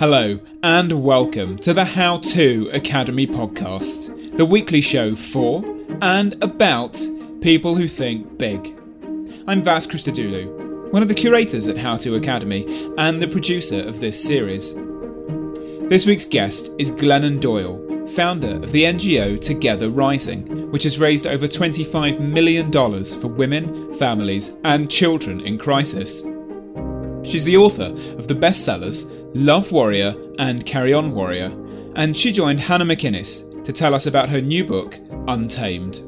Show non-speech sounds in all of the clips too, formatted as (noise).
Hello, and welcome to the How To Academy podcast, the weekly show for and about people who think big. I'm Vas Christodoulou, one of the curators at How To Academy and the producer of this series. This week's guest is Glennon Doyle, founder of the NGO Together Rising, which has raised over $25 million for women, families, and children in crisis. She's the author of the bestsellers Love Warrior and Carry On Warrior, and she joined Hannah McInnes to tell us about her new book, Untamed.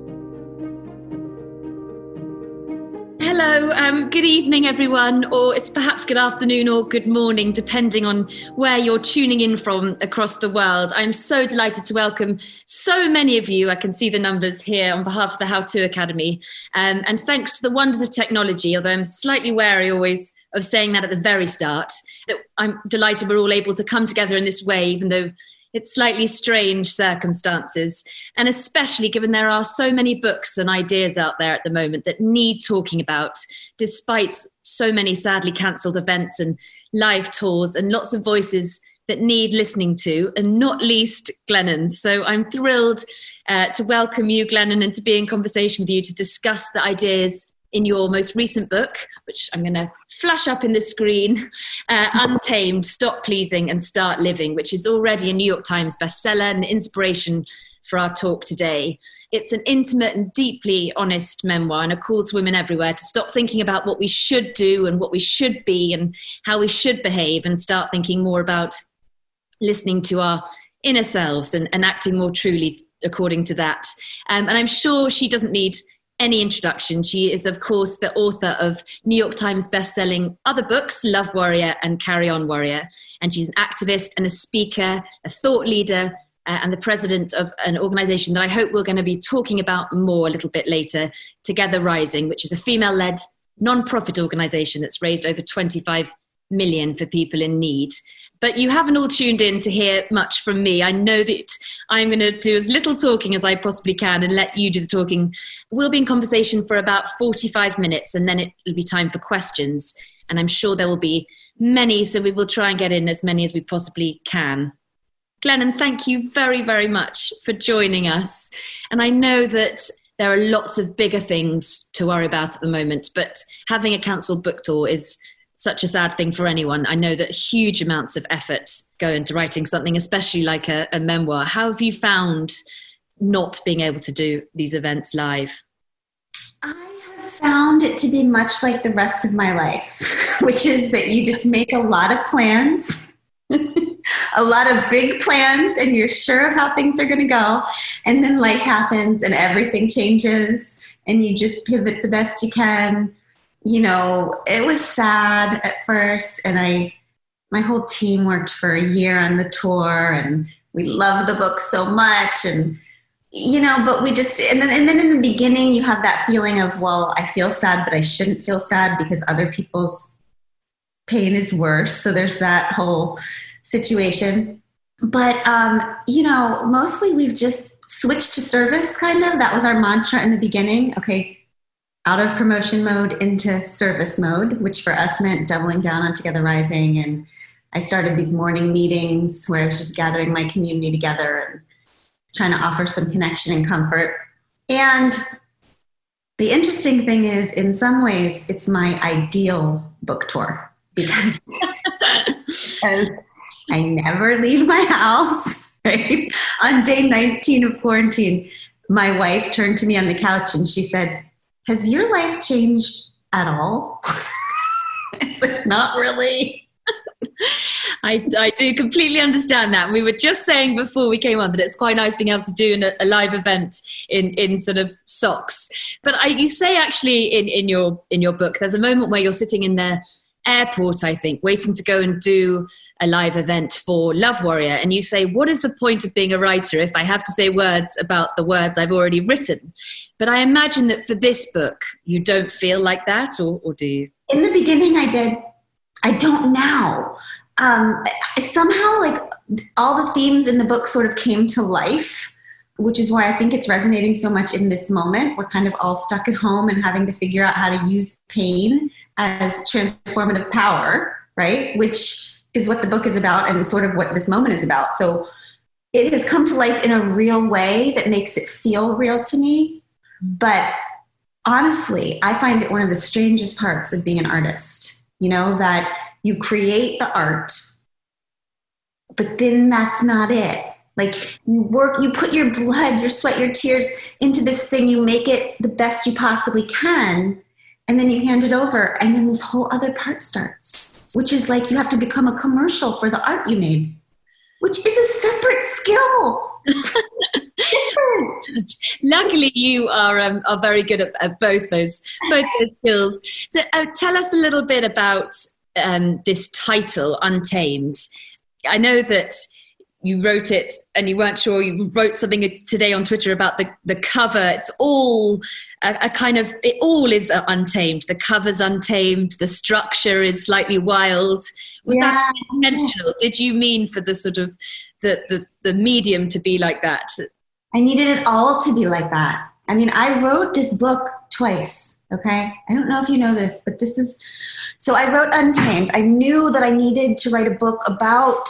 Hello, um, good evening, everyone, or it's perhaps good afternoon or good morning, depending on where you're tuning in from across the world. I'm so delighted to welcome so many of you. I can see the numbers here on behalf of the How To Academy. Um, and thanks to the wonders of technology, although I'm slightly wary always of saying that at the very start, that I'm delighted we're all able to come together in this way, even though it's slightly strange circumstances. And especially given there are so many books and ideas out there at the moment that need talking about, despite so many sadly cancelled events and live tours and lots of voices that need listening to, and not least Glennon. So I'm thrilled uh, to welcome you, Glennon, and to be in conversation with you to discuss the ideas in your most recent book, which I'm going to flash up in the screen uh, Untamed Stop Pleasing and Start Living, which is already a New York Times bestseller and inspiration for our talk today. It's an intimate and deeply honest memoir and a call to women everywhere to stop thinking about what we should do and what we should be and how we should behave and start thinking more about listening to our inner selves and, and acting more truly according to that. Um, and I'm sure she doesn't need any introduction. She is, of course, the author of New York Times best-selling other books, Love Warrior and Carry On Warrior. And she's an activist and a speaker, a thought leader, uh, and the president of an organization that I hope we're going to be talking about more a little bit later, Together Rising, which is a female-led non-profit organization that's raised over 25 million for people in need. But you haven't all tuned in to hear much from me. I know that I'm going to do as little talking as I possibly can and let you do the talking. We'll be in conversation for about 45 minutes and then it'll be time for questions. And I'm sure there will be many, so we will try and get in as many as we possibly can. Glennon, thank you very, very much for joining us. And I know that there are lots of bigger things to worry about at the moment, but having a council book tour is such a sad thing for anyone. I know that huge amounts of effort go into writing something, especially like a, a memoir. How have you found not being able to do these events live? I have found it to be much like the rest of my life, (laughs) which is that you just make a lot of plans. (laughs) a lot of big plans and you're sure of how things are going to go and then life happens and everything changes and you just pivot the best you can you know, it was sad at first, and I, my whole team worked for a year on the tour, and we loved the book so much, and you know, but we just, and then, and then in the beginning, you have that feeling of, well, I feel sad, but I shouldn't feel sad because other people's pain is worse. So there's that whole situation. But, um, you know, mostly we've just switched to service, kind of. That was our mantra in the beginning. Okay, out of promotion mode into service mode, which for us meant doubling down on Together Rising. And I started these morning meetings where I was just gathering my community together and trying to offer some connection and comfort. And the interesting thing is, in some ways, it's my ideal book tour because, (laughs) because I never leave my house. (laughs) Right? On day 19 of quarantine, my wife turned to me on the couch and she said, has your life changed at all? (laughs) it's like, not really. (laughs) I, I do completely understand that. We were just saying before we came on that it's quite nice being able to do a, a live event in, in sort of socks. But I, you say actually in, in your in your book, there's a moment where you're sitting in the airport, I think, waiting to go and do a live event for Love Warrior, and you say, "What is the point of being a writer if I have to say words about the words I've already written?" But I imagine that for this book, you don't feel like that, or, or do you? In the beginning, I did. I don't now. Um, somehow, like all the themes in the book sort of came to life, which is why I think it's resonating so much in this moment. We're kind of all stuck at home and having to figure out how to use pain as transformative power, right? Which is what the book is about and sort of what this moment is about. So it has come to life in a real way that makes it feel real to me. But honestly, I find it one of the strangest parts of being an artist you know, that you create the art, but then that's not it. Like you work, you put your blood, your sweat, your tears into this thing, you make it the best you possibly can, and then you hand it over, and then this whole other part starts, which is like you have to become a commercial for the art you made, which is a separate skill. (laughs) Luckily, you are um, are very good at, at, both those both those skills. So, uh, tell us a little bit about um, this title, Untamed. I know that you wrote it and you weren't sure. You wrote something today on Twitter about the the cover. It's all a, a kind of it all is untamed. The cover's untamed. The structure is slightly wild. Was yeah. that intentional? Did you mean for the sort of the, the, the medium to be like that? I needed it all to be like that. I mean, I wrote this book twice, okay? I don't know if you know this, but this is so I wrote Untamed. I knew that I needed to write a book about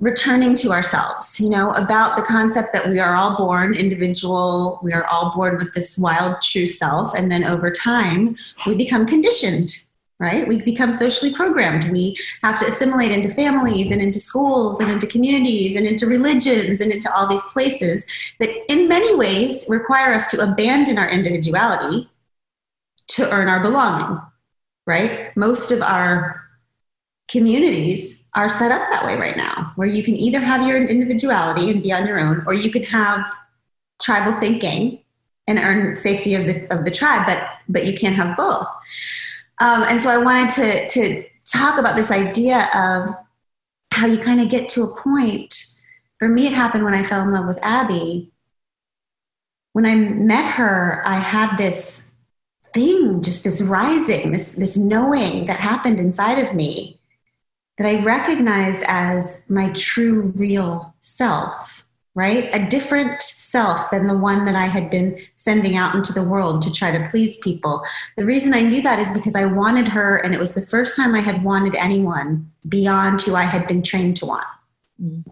returning to ourselves, you know, about the concept that we are all born individual, we are all born with this wild true self, and then over time we become conditioned right? We become socially programmed. We have to assimilate into families and into schools and into communities and into religions and into all these places that, in many ways, require us to abandon our individuality to earn our belonging, right? Most of our communities are set up that way right now, where you can either have your individuality and be on your own, or you can have tribal thinking and earn safety of the of the tribe, but but you can't have both. Um, and so I wanted to, to talk about this idea of how you kind of get to a point. For me, it happened when I fell in love with Abby. When I met her, I had this thing, just this rising, this, this knowing that happened inside of me that I recognized as my true, real self right? A different self than the one that I had been sending out into the world to try to please people. The reason I knew that is because I wanted her, and it was the first time I had wanted anyone beyond who I had been trained to want,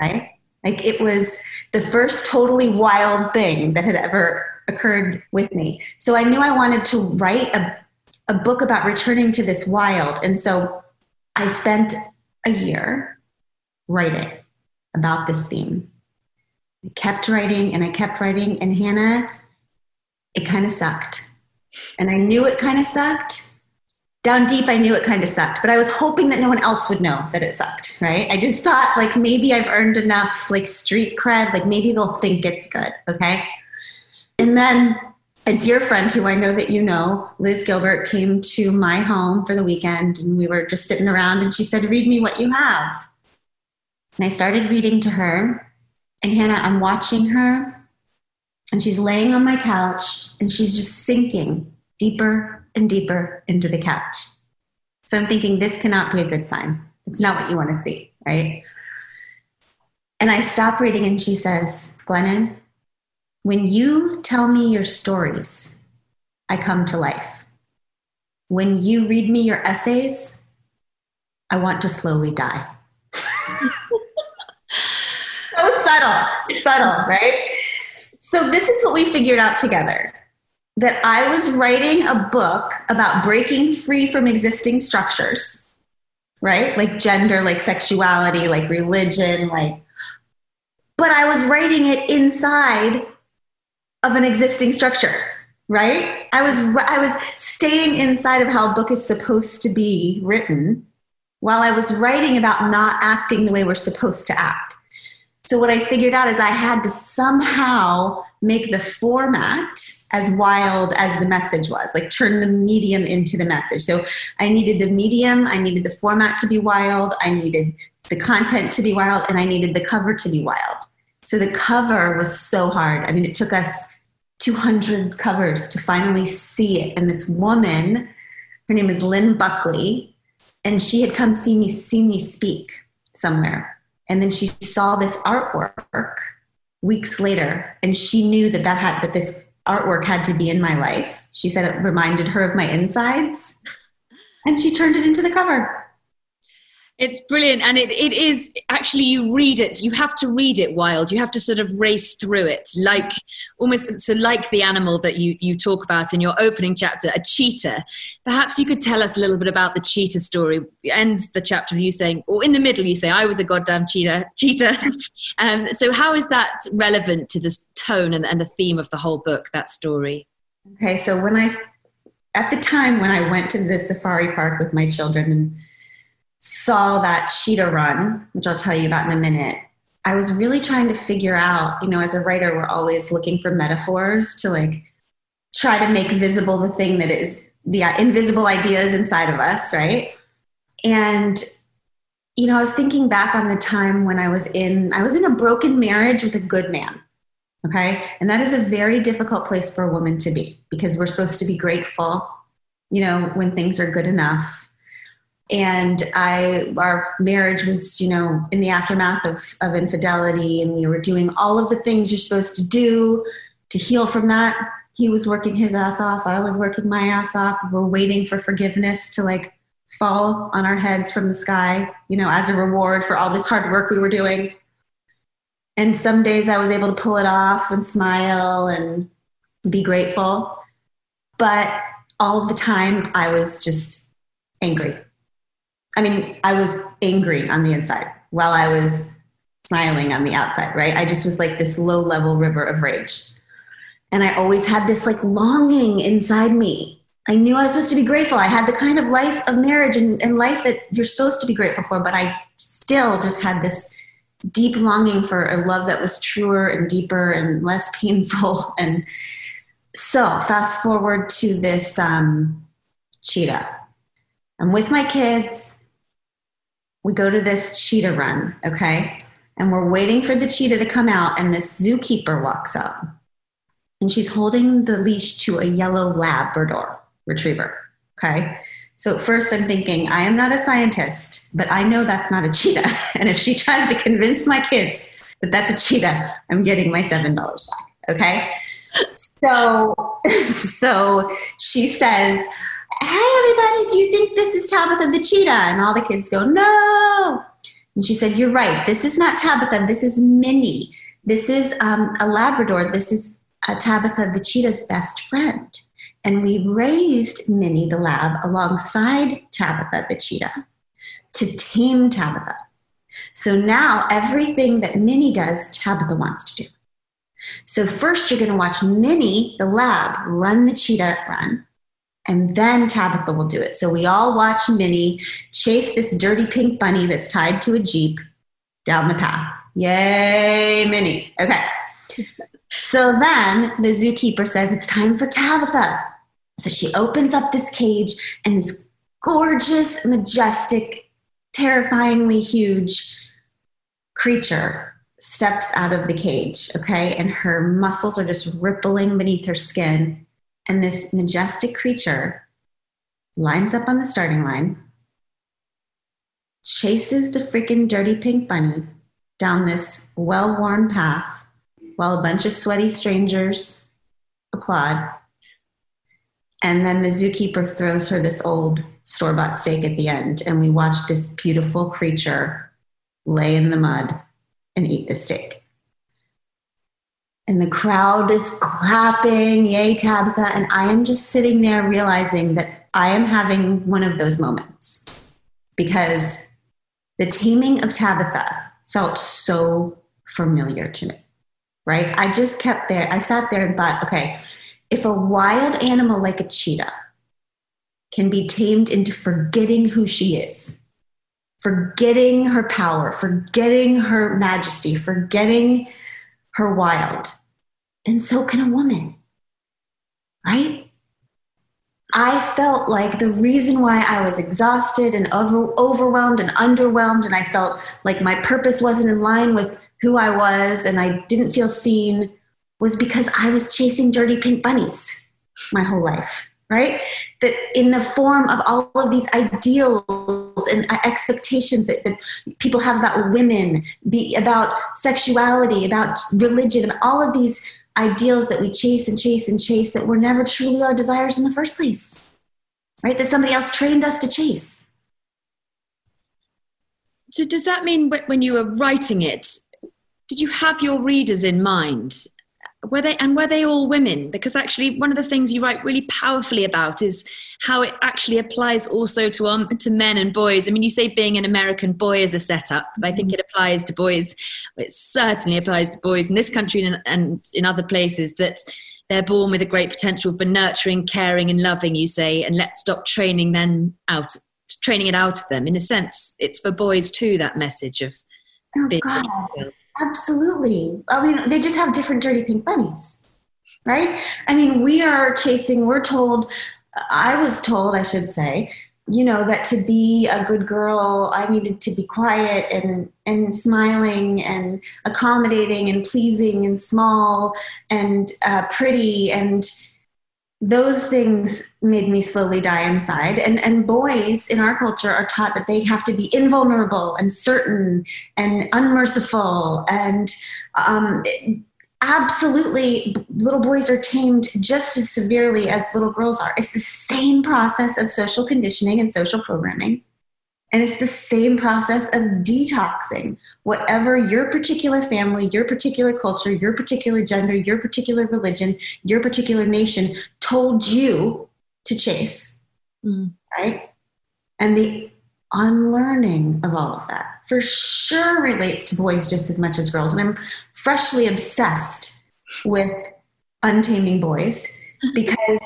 right? Like it was the first totally wild thing that had ever occurred with me. So I knew I wanted to write a, a book about returning to this wild. And so I spent a year writing about this theme I kept writing and I kept writing, and Hannah, it kind of sucked. And I knew it kind of sucked. Down deep, I knew it kind of sucked, but I was hoping that no one else would know that it sucked, right? I just thought, like, maybe I've earned enough, like, street cred, like, maybe they'll think it's good, okay? And then a dear friend who I know that you know, Liz Gilbert, came to my home for the weekend and we were just sitting around and she said, Read me what you have. And I started reading to her and Hannah, I'm watching her, and she's laying on my couch, and she's just sinking deeper and deeper into the couch. So I'm thinking, this cannot be a good sign. It's not what you want to see, right? And I stop reading, and she says, Glennon, when you tell me your stories, I come to life. When you read me your essays, I want to slowly die. (laughs) So subtle, subtle, right? So this is what we figured out together. That I was writing a book about breaking free from existing structures, right? Like gender, like sexuality, like religion, like but I was writing it inside of an existing structure, right? I was I was staying inside of how a book is supposed to be written while I was writing about not acting the way we're supposed to act. So, what I figured out is I had to somehow make the format as wild as the message was, like turn the medium into the message. So, I needed the medium, I needed the format to be wild, I needed the content to be wild, and I needed the cover to be wild. So, the cover was so hard. I mean, it took us 200 covers to finally see it. And this woman, her name is Lynn Buckley, and she had come see me see me speak somewhere. And then she saw this artwork weeks later and she knew that that had that this artwork had to be in my life. She said it reminded her of my insides and she turned it into the cover it's brilliant. And it, it is actually, you read it, you have to read it wild. You have to sort of race through it, like almost so like the animal that you, you talk about in your opening chapter, a cheetah. Perhaps you could tell us a little bit about the cheetah story. It ends the chapter with you saying, or in the middle, you say, I was a goddamn cheetah. cheetah. (laughs) um, so, how is that relevant to this tone and, and the theme of the whole book, that story? Okay, so when I, at the time when I went to the safari park with my children and saw that cheetah run, which I'll tell you about in a minute, I was really trying to figure out, you know, as a writer, we're always looking for metaphors to like try to make visible the thing that is the uh, invisible ideas inside of us, right? And you know, I was thinking back on the time when I was in I was in a broken marriage with a good man. Okay? And that is a very difficult place for a woman to be because we're supposed to be grateful, you know, when things are good enough and I our marriage was you know in the aftermath of of infidelity and we were doing all of the things you're supposed to do to heal from that. He was working his ass off. I was working my ass off. We're waiting for forgiveness to like fall on our heads from the sky you know as a reward for all this hard work we were doing. And some days I was able to pull it off and smile and be grateful. But all the time I was just angry I mean, I was angry on the inside while I was smiling on the outside, right? I just was like this low level river of rage. And I always had this like longing inside me. I knew I was supposed to be grateful. I had the kind of life of marriage and, and life that you're supposed to be grateful for, but I still just had this deep longing for a love that was truer and deeper and less painful. (laughs) And so, fast forward to this um, cheetah. I'm with my kids we go to this cheetah run, okay? And we're waiting for the cheetah to come out, and this zookeeper walks up. And she's holding the leash to a yellow Labrador retriever, okay? So first I'm thinking, I am not a scientist, but I know that's not a cheetah. (laughs) And if she tries to convince my kids that that's a cheetah, I'm getting my $7 back, okay? So, (laughs) so she says, hey everybody do you think this is tabitha the cheetah? And all the kids go no. And she said you're right. This is not tabitha. This is minnie. This is um, a labrador. This is uh, tabitha the cheetah's best friend. And we raised minnie the lab alongside tabitha the cheetah to tame tabitha. So now everything that minnie does tabitha wants to do. So first you're going to watch minnie the lab run the cheetah run and then Tabitha will do it. So we all watch Minnie chase this dirty pink bunny that's tied to a Jeep down the path. Yay, Minnie. Okay. (laughs) So then the zookeeper says it's time for Tabitha. So she opens up this cage, and this gorgeous, majestic, terrifyingly huge creature steps out of the cage. Okay. And her muscles are just rippling beneath her skin and this majestic creature lines up on the starting line, chases the freaking dirty pink bunny down this well worn path while a bunch of sweaty strangers applaud. And then the zookeeper throws her this old store bought steak at the end, and we watch this beautiful creature lay in the mud and eat the steak and the crowd is clapping, yay, Tabitha. And I am just sitting there realizing that I am having one of those moments because the taming of Tabitha felt so familiar to me, right? I just kept there. I sat there and thought, okay, if a wild animal like a cheetah can be tamed into forgetting who she is, forgetting her power, forgetting her majesty, forgetting her wild. And so can a woman, right? I felt like the reason why I was exhausted and over, overwhelmed and underwhelmed, and I felt like my purpose wasn't in line with who I was and I didn't feel seen was because I was chasing dirty pink bunnies my whole life right? That in the form of all of these ideals and uh, expectations that, that people have about women, be about sexuality, about religion, about all of these ideals that we chase and chase and chase that were never truly our desires in the first place, right? That somebody else trained us to chase. So, does that mean when you were writing it, did you have your readers in mind? Were they and were they all women? Because actually one of the things you write really powerfully about is how it actually applies also to um to men and boys. I mean you say being an american boy is a setup but i think it applies to boys. It certainly applies to boys in this country and, and in other places that they're born with a great potential for nurturing caring and loving you say and let's stop training them out training it out of them. In a sense it's for boys too that message of oh, being God. Absolutely. I mean, they just have different dirty pink bunnies, right? I mean, we are chasing, we're told, I was told, I should say, you know, that to be a good girl, I needed to be quiet and, and smiling and accommodating and pleasing and small and uh, pretty and those things made me slowly die inside. And and boys in our culture are taught that they have to be invulnerable and certain and unmerciful and um, absolutely little boys are tamed just as severely as little girls are. It's the same process of social conditioning and social programming and it's the same process of detoxing whatever your particular family, your particular culture, your particular gender, your particular religion, your particular nation told you to chase. Mm. Right? And the unlearning of all of that for sure relates to boys just as much as girls. And I'm freshly obsessed with untaming boys (laughs) because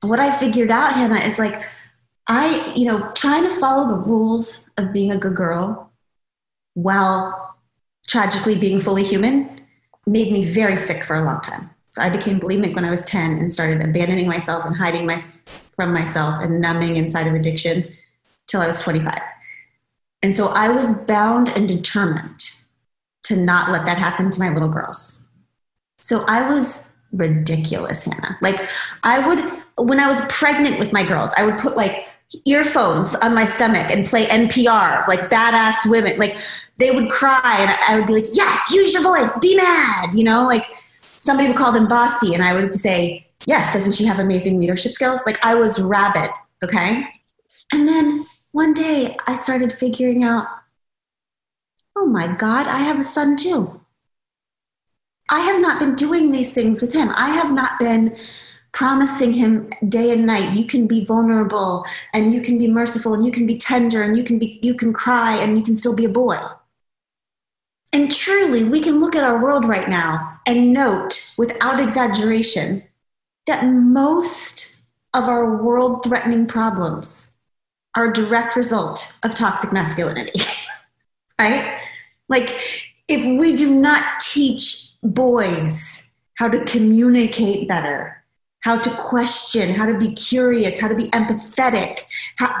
what I figured out, Hannah, is like, I, you know, trying to follow the rules of being a good girl while tragically being fully human made me very sick for a long time. So I became bulimic when I was 10 and started abandoning myself and hiding my, from myself and numbing inside of addiction till I was 25. And so I was bound and determined to not let that happen to my little girls. So I was ridiculous, Hannah. Like I would, when I was pregnant with my girls, I would put like earphones on my stomach and play NPR, like badass women. Like they would cry and I would be like, yes, use your voice, be mad. You know, like somebody would call them bossy and I would say, yes, doesn't she have amazing leadership skills? Like I was rabid. Okay. And then one day I started figuring out, oh my God, I have a son too. I have not been doing these things with him. I have not been promising him day and night you can be vulnerable and you can be merciful and you can be tender and you can be you can cry and you can still be a boy. And truly we can look at our world right now and note without exaggeration that most of our world threatening problems are a direct result of toxic masculinity (laughs) right? Like if we do not teach boys how to communicate better how to question, how to be curious, how to be empathetic. How,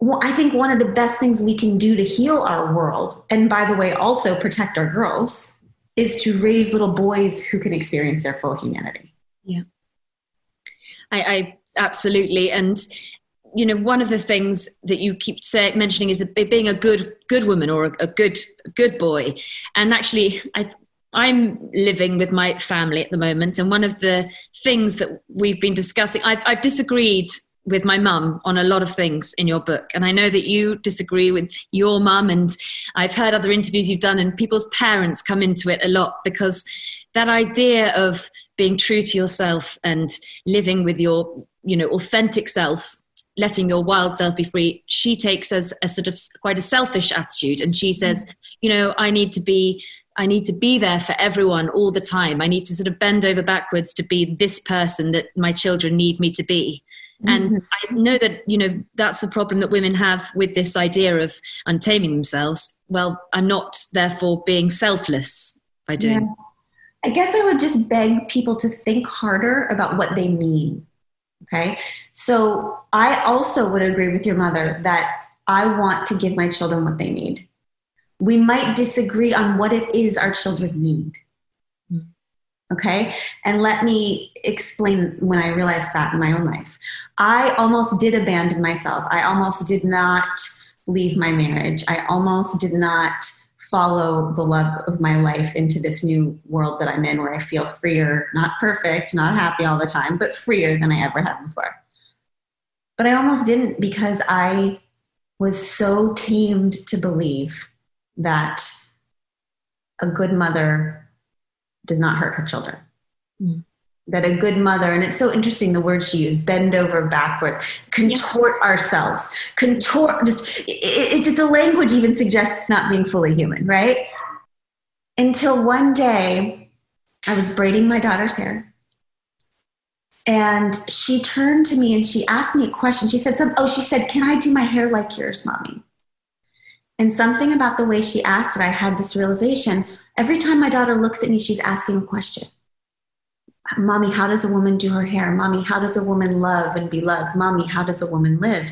well, I think one of the best things we can do to heal our world, and by the way, also protect our girls, is to raise little boys who can experience their full humanity. Yeah. I, I absolutely. And you know one of the things that you keep say, mentioning is being a good good woman or a, a good good boy and actually i I'm living with my family at the moment, and one of the things that we've been discussing, I've, I've disagreed with my mum on a lot of things in your book. And I know that you disagree with your mum, and I've heard other interviews you've done, and people's parents come into it a lot because that idea of being true to yourself and living with your, you know, authentic self letting your wild self be free she takes as a sort of quite a selfish attitude and she says mm. you know i need to be I need to be there for everyone all the time. I need to sort of bend over backwards to be this person that my children need me to be. And mm-hmm. I know that, you know, that's the problem that women have with this idea of untaming themselves. Well, I'm not therefore being selfless by doing. Yeah. I guess I would just beg people to think harder about what they mean. Okay. So I also would agree with your mother that I want to give my children what they need. We might disagree on what it is our children need. Hmm. Okay. And let me explain when I realized that in my own life. I almost did abandon myself. I almost did not leave my marriage. I almost did not follow the love of my life into this new world that I'm in where I feel freer, not perfect, not happy all the time, but freer than I ever had before. But I almost didn't because I was so tamed to believe that a good mother does not hurt her children. Mm. That a good mother, and it's so interesting the word she used, bend over backwards, contort yeah. ourselves, contort, just, it, it, the language even suggests not being fully human, right? Until one day, I was braiding my daughter's hair. And she turned to me and she asked me a question. She said, some, Oh, she said, Can I do my hair like yours, mommy? And something about the way she asked it, I had this realization. Every time my daughter looks at me, she's asking a question. Mommy, how does a woman do her hair? Mommy, how does a woman love and be loved? Mommy, how does a woman live?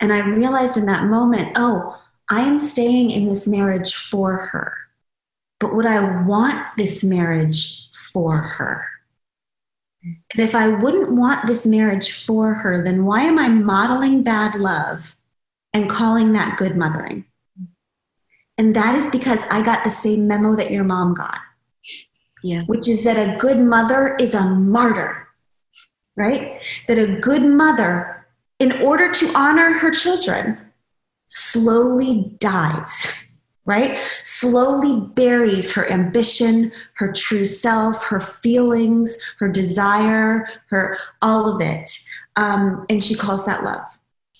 And I realized in that moment, oh, I am staying in this marriage for her. But would I want this marriage for her? And if I wouldn't want this marriage for her, then why am I modeling bad love and calling that good mothering? And that is because I got the same memo that your mom got. Yeah. Which is that a good mother is a martyr, right? That a good mother, in order to honor her children, slowly dies, (laughs) right? Slowly buries her ambition, her true self, her feelings, her desire, her all of it. Um, and she calls that love.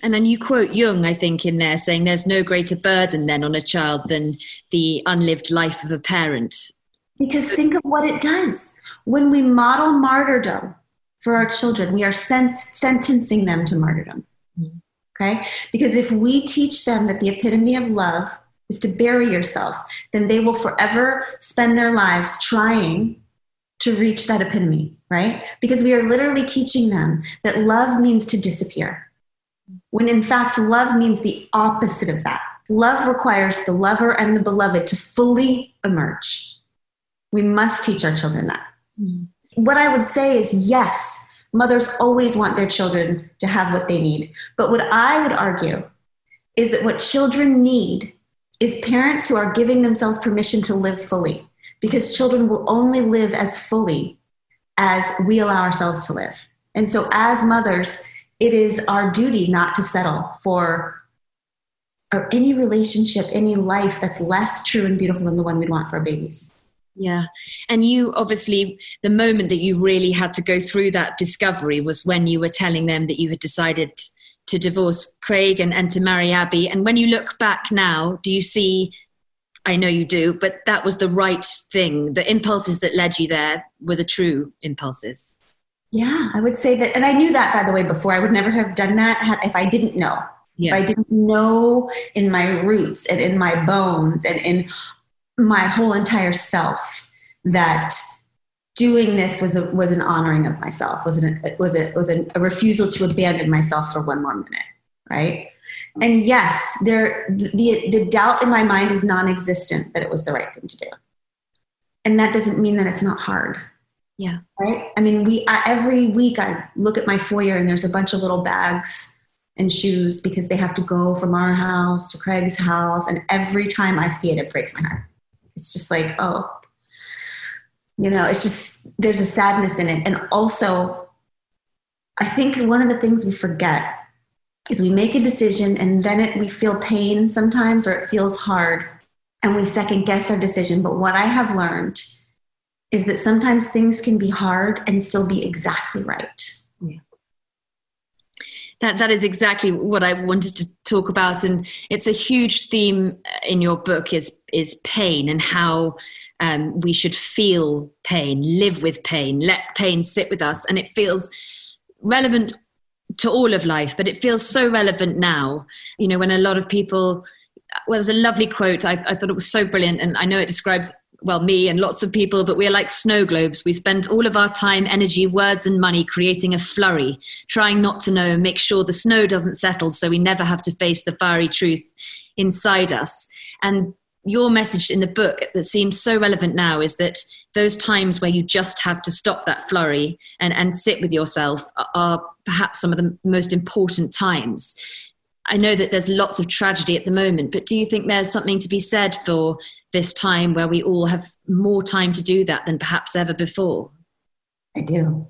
And then you quote Jung, I think, in there saying there's no greater burden then on a child than the unlived life of a parent. Because so- think of what it does. When we model martyrdom for our children, we are sentencing them to martyrdom. Mm-hmm. Okay? Because if we teach them that the epitome of love is to bury yourself, then they will forever spend their lives trying to reach that epitome, right? Because we are literally teaching them that love means to disappear when in fact, love means the opposite of that. Love requires the lover and the beloved to fully emerge. We must teach our children that. Mm. What I would say is yes, mothers always want their children to have what they need. But what I would argue is that what children need is parents who are giving themselves permission to live fully, because children will only live as fully as we allow ourselves to live. And so, as mothers, it is our duty not to settle for or any relationship, any life that's less true and beautiful than the one we'd want for our babies. Yeah. And you obviously, the moment that you really had to go through that discovery was when you were telling them that you had decided to divorce Craig and, and to marry Abby. And when you look back now, do you see, I know you do, but that was the right thing? The impulses that led you there were the true impulses? Yeah, I would say that. And I knew that, by the way, before. I would never have done that if I didn't know. Yeah. If I didn't know in my roots and in my bones and in my whole entire self that doing this was a, was an honoring of myself was an was a was a, a refusal to abandon myself for one more minute right and yes there the the doubt in my mind is non-existent that it was the right thing to do and that doesn't mean that it's not hard yeah. Right. I mean, we I, every week I look at my foyer and there's a bunch of little bags and shoes because they have to go from our house to Craig's house, and every time I see it, it breaks my heart. It's just like, oh, you know, it's just there's a sadness in it, and also, I think one of the things we forget is we make a decision and then it, we feel pain sometimes or it feels hard and we second guess our decision. But what I have learned is that sometimes things can be hard and still be exactly right. Yeah. That, that is exactly what I wanted to talk about, and it's a huge theme in your book is is pain and how um, we should feel pain, live with pain, let pain sit with us, and it feels relevant to all of life, but it feels so relevant now. You know, when a lot of people, well, there's a lovely quote. I, I thought it was so brilliant, and I know it describes well, me and lots of people, but we're like snow globes. We spend all of our time, energy, words, and money creating a flurry, trying not to know make sure the snow doesn't settle so we never have to face the fiery truth inside us. And your message in the book that seems so relevant now is that those times where you just have to stop that flurry and, and sit with yourself are perhaps some of the most important times. I know that there's lots of tragedy at the moment, but do you think there's something to be said for this time where we all have more time to do that than perhaps ever before? I do.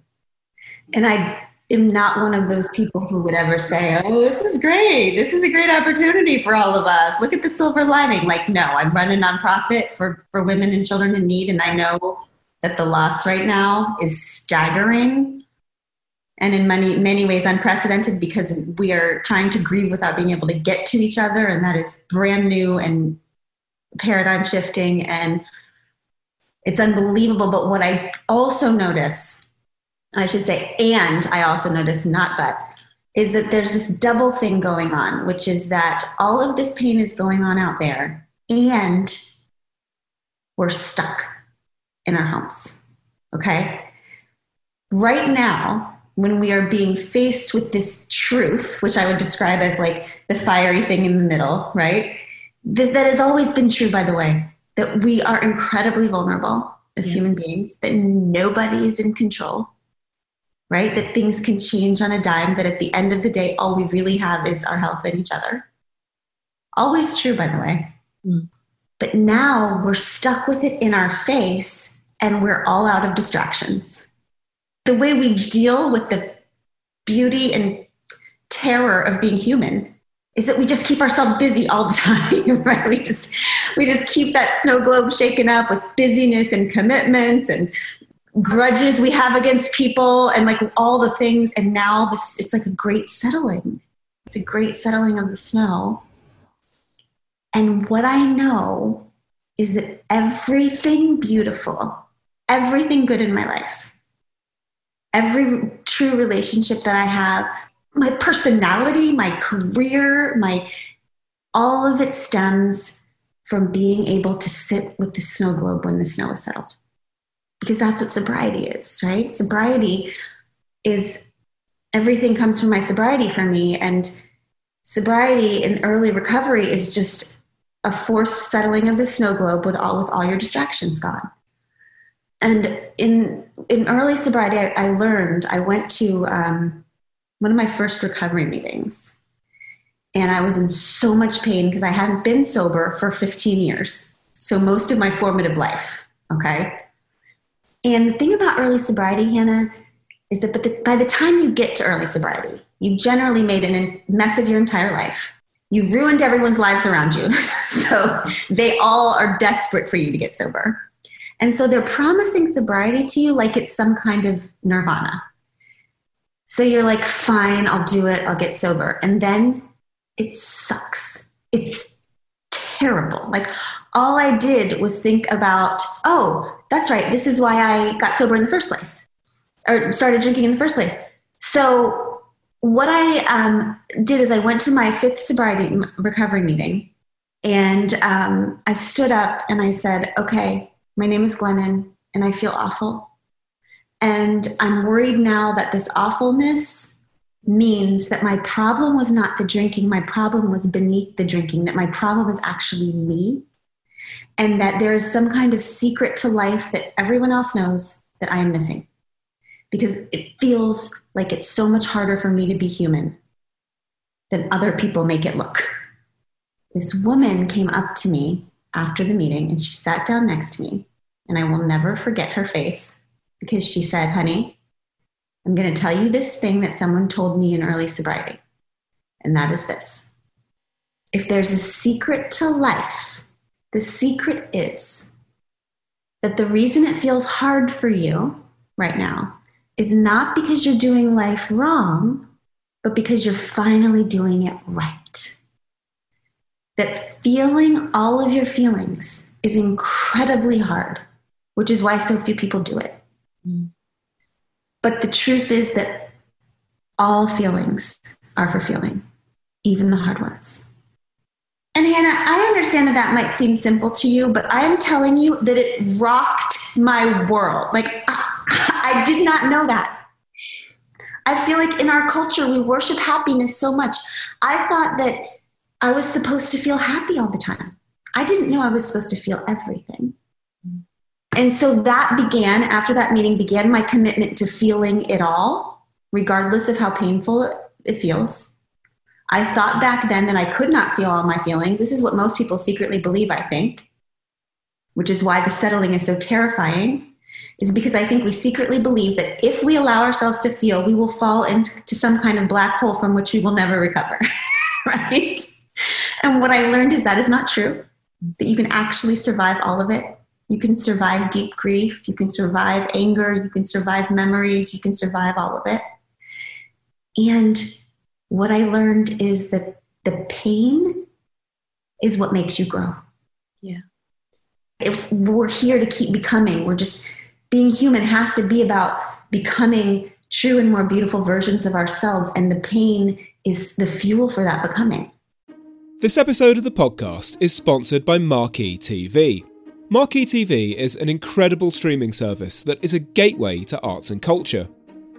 And I am not one of those people who would ever say, oh, this is great. This is a great opportunity for all of us. Look at the silver lining. Like, no, I run a nonprofit for, for women and children in need, and I know that the loss right now is staggering and in many many ways unprecedented because we are trying to grieve without being able to get to each other and that is brand new and paradigm shifting and it's unbelievable. But what I also notice, I should say, and I also notice, not but, is that there's this double thing going on, which is that all of this pain is going on out there and we're stuck in our homes. Okay? Right now, when we are being faced with this truth, which I would describe as like the fiery thing in the middle, right? Th- that has always been true, by the way, that we are incredibly vulnerable as yeah. human beings, that nobody is in control, right? That things can change on a dime, that at the end of the day, all we really have is our health and each other. Always true, by the way. Mm. But now we're stuck with it in our face and we're all out of distractions. The way we deal with the beauty and terror of being human is that we just keep ourselves busy all the (laughs) time, right? We just we just keep that snow globe shaken up with busyness and commitments and grudges we have against people and like all the things. And now this it's like a great settling. It's a great settling of the snow. And what I know is that everything beautiful, everything good in my life, every true relationship that I have, my personality, my career, my all of it stems from being able to sit with the snow globe when the snow is settled. Because that's what sobriety is, right? Sobriety is everything comes from my sobriety for me. And sobriety in early recovery is just a forced settling of the snow globe with all with all your distractions gone. And in in early sobriety, I, I learned. I went to um, one of my first recovery meetings. And I was in so much pain because I hadn't been sober for 15 years. So most of my formative life. Okay. And the thing about early sobriety, Hannah, is that by the time you get to early sobriety, you've generally made a mess of your entire life. You've ruined everyone's lives around you. (laughs) so they all are desperate for you to get sober. And so they're promising sobriety to you like it's some kind of nirvana. So you're like, fine, I'll do it, I'll get sober. And then it sucks. It's terrible. Like, all I did was think about, oh, that's right, this is why I got sober in the first place or started drinking in the first place. So, what I um, did is I went to my fifth sobriety recovery meeting and um, I stood up and I said, okay, my name is Glennon and I feel awful. And I'm worried now that this awfulness means that my problem was not the drinking, my problem was beneath the drinking, that my problem is actually me. And that there is some kind of secret to life that everyone else knows that I am missing. Because it feels like it's so much harder for me to be human than other people make it look. This woman came up to me after the meeting and she sat down next to me, and I will never forget her face because she said, honey, I'm going to tell you this thing that someone told me in early sobriety. And that is this if there's a secret to life, the secret is that the reason it feels hard for you right now is not because you're doing life wrong, but because you're finally doing it right. That feeling all of your feelings is incredibly hard, which is why so few people do it. But the truth is that all feelings are for feeling, even the hard ones. And Hannah, I understand that that might seem simple to you, but I am telling you that it rocked my world. Like, I, (laughs) I did not know that. I feel like in our culture, we worship happiness so much. I thought that I was supposed to feel happy all the time. I didn't know I was supposed to feel everything. And so that began, after that meeting, began my commitment to feeling it all, regardless of how painful it feels. I thought back then that I could not feel all my feelings. This is what most people secretly believe, I think, which is why the settling is so terrifying, is because I think we secretly believe that if we allow ourselves to feel, we will fall into some kind of black hole from which we will never recover, (laughs) right? And what I learned is that is not true, that you can actually survive all of it. You can survive deep grief, you can survive anger, you can survive memories, you can survive all of it. And what I learned is that the pain is what makes you grow. Yeah. If we're here to keep becoming, we're just being human has to be about becoming true and more beautiful versions of ourselves. And the pain is the fuel for that becoming. This episode of the podcast is sponsored by Marquee TV. Marquee TV is an incredible streaming service that is a gateway to arts and culture.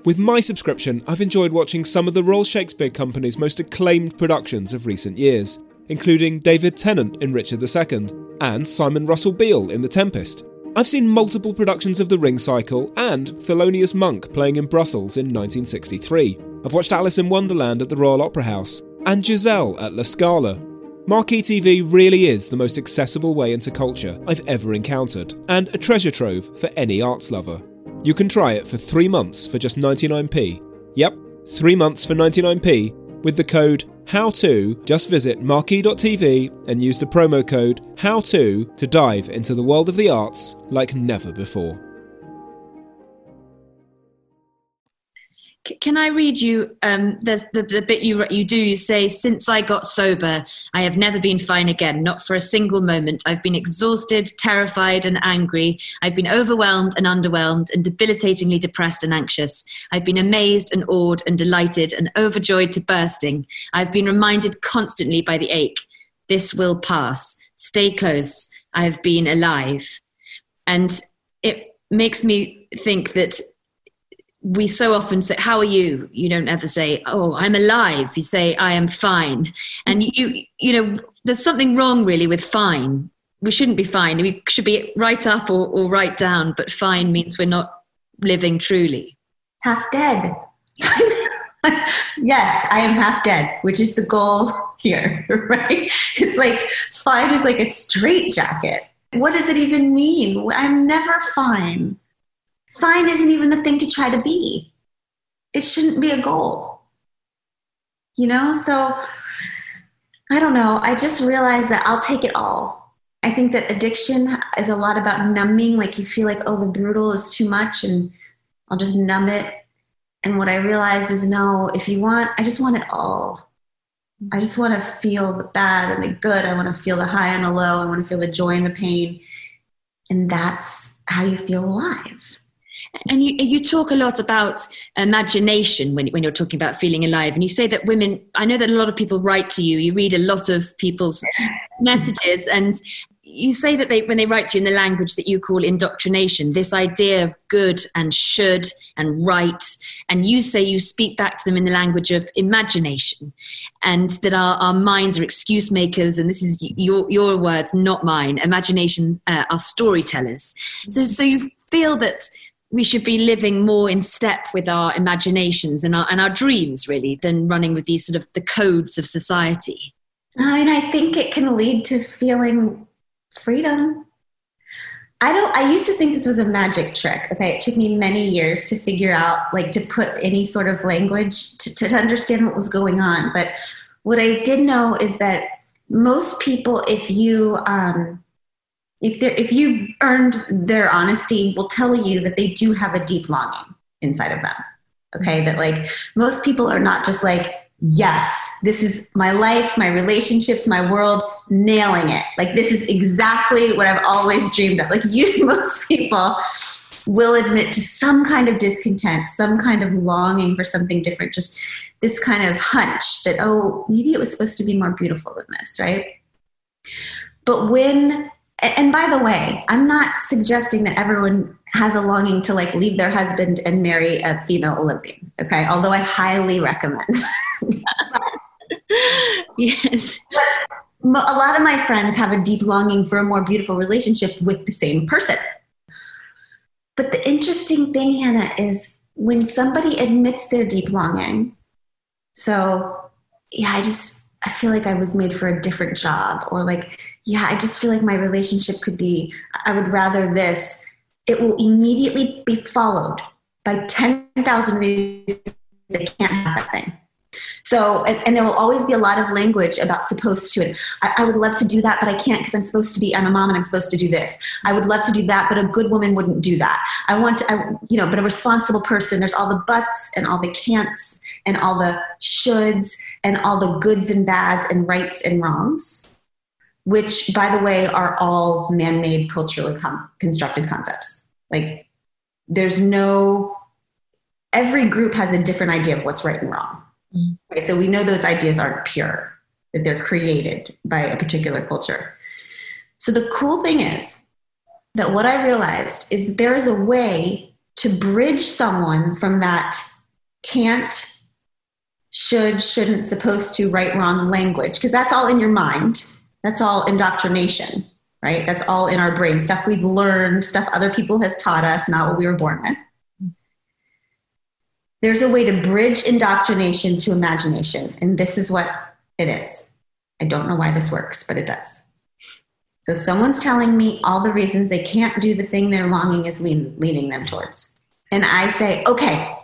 With my subscription, I've enjoyed watching some of the Royal Shakespeare Company's most acclaimed productions of recent years, including David Tennant in Richard II and Simon Russell Beale in The Tempest. I've seen multiple productions of The Ring Cycle and Thelonious Monk playing in Brussels in 1963. I've watched Alice in Wonderland at the Royal Opera House and Giselle at La Scala. Marquee TV really is the most accessible way into culture I've ever encountered, and a treasure trove for any arts lover. You can try it for three months for just 99p. Yep, three months for 99p with the code HOW2. Just visit marquee.tv and use the promo code HOW2 to dive into the world of the arts like never before. Can I read you? Um, there's the, the bit you you do. You say, "Since I got sober, I have never been fine again. Not for a single moment. I've been exhausted, terrified, and angry. I've been overwhelmed and underwhelmed, and debilitatingly depressed and anxious. I've been amazed and awed and delighted and overjoyed to bursting. I've been reminded constantly by the ache. This will pass. Stay close. I have been alive, and it makes me think that we so often say, How are you? You don't ever say, Oh, I'm alive. You say, I am fine. And mm-hmm. you, you know, there's something wrong really with fine. We shouldn't be fine. We should be right up or, or right down, but fine means we're not living truly. Half dead. (laughs) yes, I am half dead, which is the goal here, (laughs) right? It's like fine is like a straight jacket. What does it even mean? I'm never fine fine isn't even the thing to try to be. It shouldn't be a goal. You know, so I don't know. I just realized that I'll take it all. I think that addiction is a lot about numbing. Like you feel like, oh, the brutal is too much and I'll just numb it. And what I realized is no, if you want, I just want it all. I just want to feel the bad and the good. I want to feel the high and the low. I want to feel the joy and the pain. And that's how you feel alive. And you, you talk a lot about imagination when, when you're talking about feeling alive. And you say that women, I know that a lot of people write to you, you read a lot of people's messages, and you say that they, when they write to you in the language that you call indoctrination, this idea of good and should and right, and you say you speak back to them in the language of imagination, and that our, our minds are excuse makers, and this is your, your words, not mine. Imaginations uh, are storytellers. So, so you feel that we should be living more in step with our imaginations and our, and our dreams really than running with these sort of the codes of society. And i think it can lead to feeling freedom. I don't i used to think this was a magic trick okay? It took me many years to figure out like to put any sort of language to, to understand what was going on. But what i did know is that most people if you um, if they if you earned their honesty will tell you that they do have a deep longing inside of them. Okay? That like most people are not just like yes this is my life my relationships my world nailing it. Like this is exactly what i've always dreamed of. Like (laughs) you most people will admit to some kind of discontent, some kind of longing for something different, just this kind of hunch that, oh, maybe it was supposed to be more beautiful than this, right? But when, and by the way, I'm not suggesting that everyone has a longing to like leave their husband and marry a female Olympian, okay? Although I highly recommend. (laughs) yes. But a lot of my friends have a deep longing for a more beautiful relationship with the same person. But the interesting thing, Hannah, is when somebody admits their deep longing, so yeah, I just, I feel like I was made for a different job, or like, yeah, I just feel like my relationship could be, I would rather this. It will immediately be followed by 10,000 reasons they can't have that thing. So, and, and, there will always be a lot of language about supposed to. And I, I would love to do that, but I can't because I'm supposed to be, I'm a mom and I'm supposed to do this. I would love to do that, but a good woman wouldn't do that. I want to, I, you know, but a responsible person, there's all the buts and all the can'ts and all the shoulds and all the goods and bads and rights and wrongs, which, by the way, are all man made, culturally com- constructed concepts. Like, there's no, every group has a different idea of what's right and wrong mm-hmm. Okay, so we know those ideas aren't pure, that they're created by a particular culture. So the cool thing is that what I realized is that there is a way to bridge someone from that can't, should, shouldn't, supposed to, right, wrong language, because that's all in your mind. That's all indoctrination, right? That's all in our brain, stuff we've learned, stuff other people have taught us, not what we were born with there's a way to bridge indoctrination to imagination. And this is what it is. I don't know why this works, but it does. So someone's telling me all the reasons they can't do the thing their longing is lean, leading them towards. And I say, okay,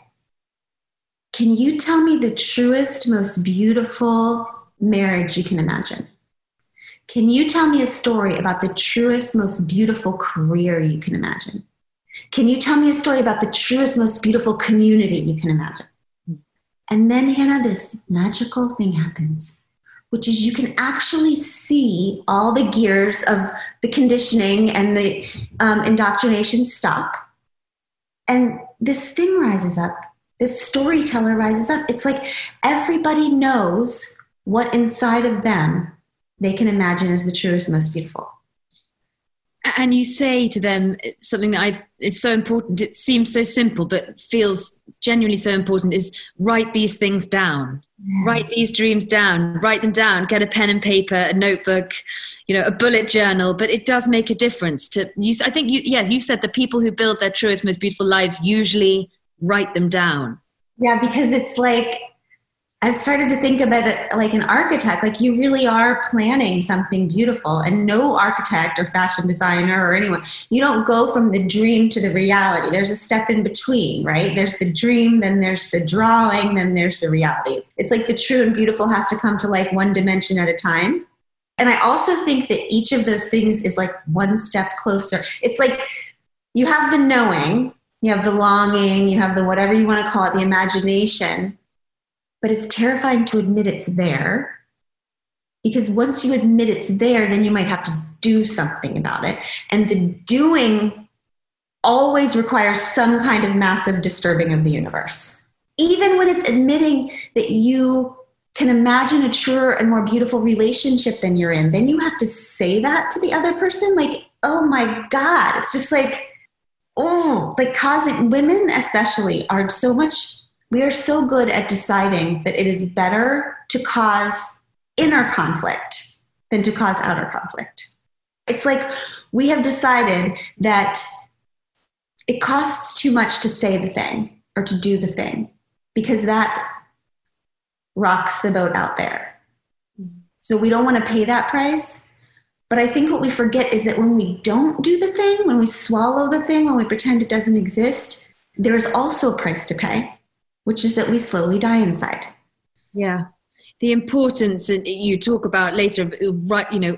can you tell me the truest, most beautiful marriage you can imagine? Can you tell me a story about the truest, most beautiful career you can imagine? Can you tell me a story about the truest, most beautiful community you can imagine? And then, Hannah, this magical thing happens, which is you can actually see all the gears of the conditioning and the um, indoctrination stop. And this thing rises up, this storyteller rises up. It's like everybody knows what inside of them they can imagine as the truest, most beautiful. And you say to them something that i it's so important it seems so simple but feels genuinely so important is write these things down. Yeah. write these dreams down. Write them down. Get a pen and paper a notebook you know a bullet journal but it does make a difference to you i think you yeah you said the people who build their truest most beautiful lives usually write them down. Yeah because it's like I've started to think about it like an architect, like you really are planning something beautiful. And no architect or fashion designer or anyone, you don't go from the dream to the reality. There's a step in between, right? There's the dream, then there's the drawing, then there's the reality. It's like the true and beautiful has to come to life one dimension at a time. And I also think that each of those things is like one step closer. It's like you have the knowing, you have the longing, you have the whatever you want to call it, the imagination but it's terrifying to admit it's there because once you admit it's there, then you might have to do something about it. And the doing always requires some kind of massive disturbing of the universe. Even when it's admitting that you can imagine a truer and more beautiful relationship than you're in, then you have to say that to the other person. Like, oh my God, it's just like, oh, like causing women, especially, are so much we are so good at deciding that it is better to cause inner conflict than to cause outer conflict. It's like we have decided that it costs too much to say the thing or to do the thing because that rocks the boat out there. So we don't want to pay that price. But I think what we forget is that when we don't do the thing, when we swallow the thing, when we pretend it doesn't exist, there is also a price to pay which is that we slowly die inside. Yeah. The importance and you talk about later, right, you know,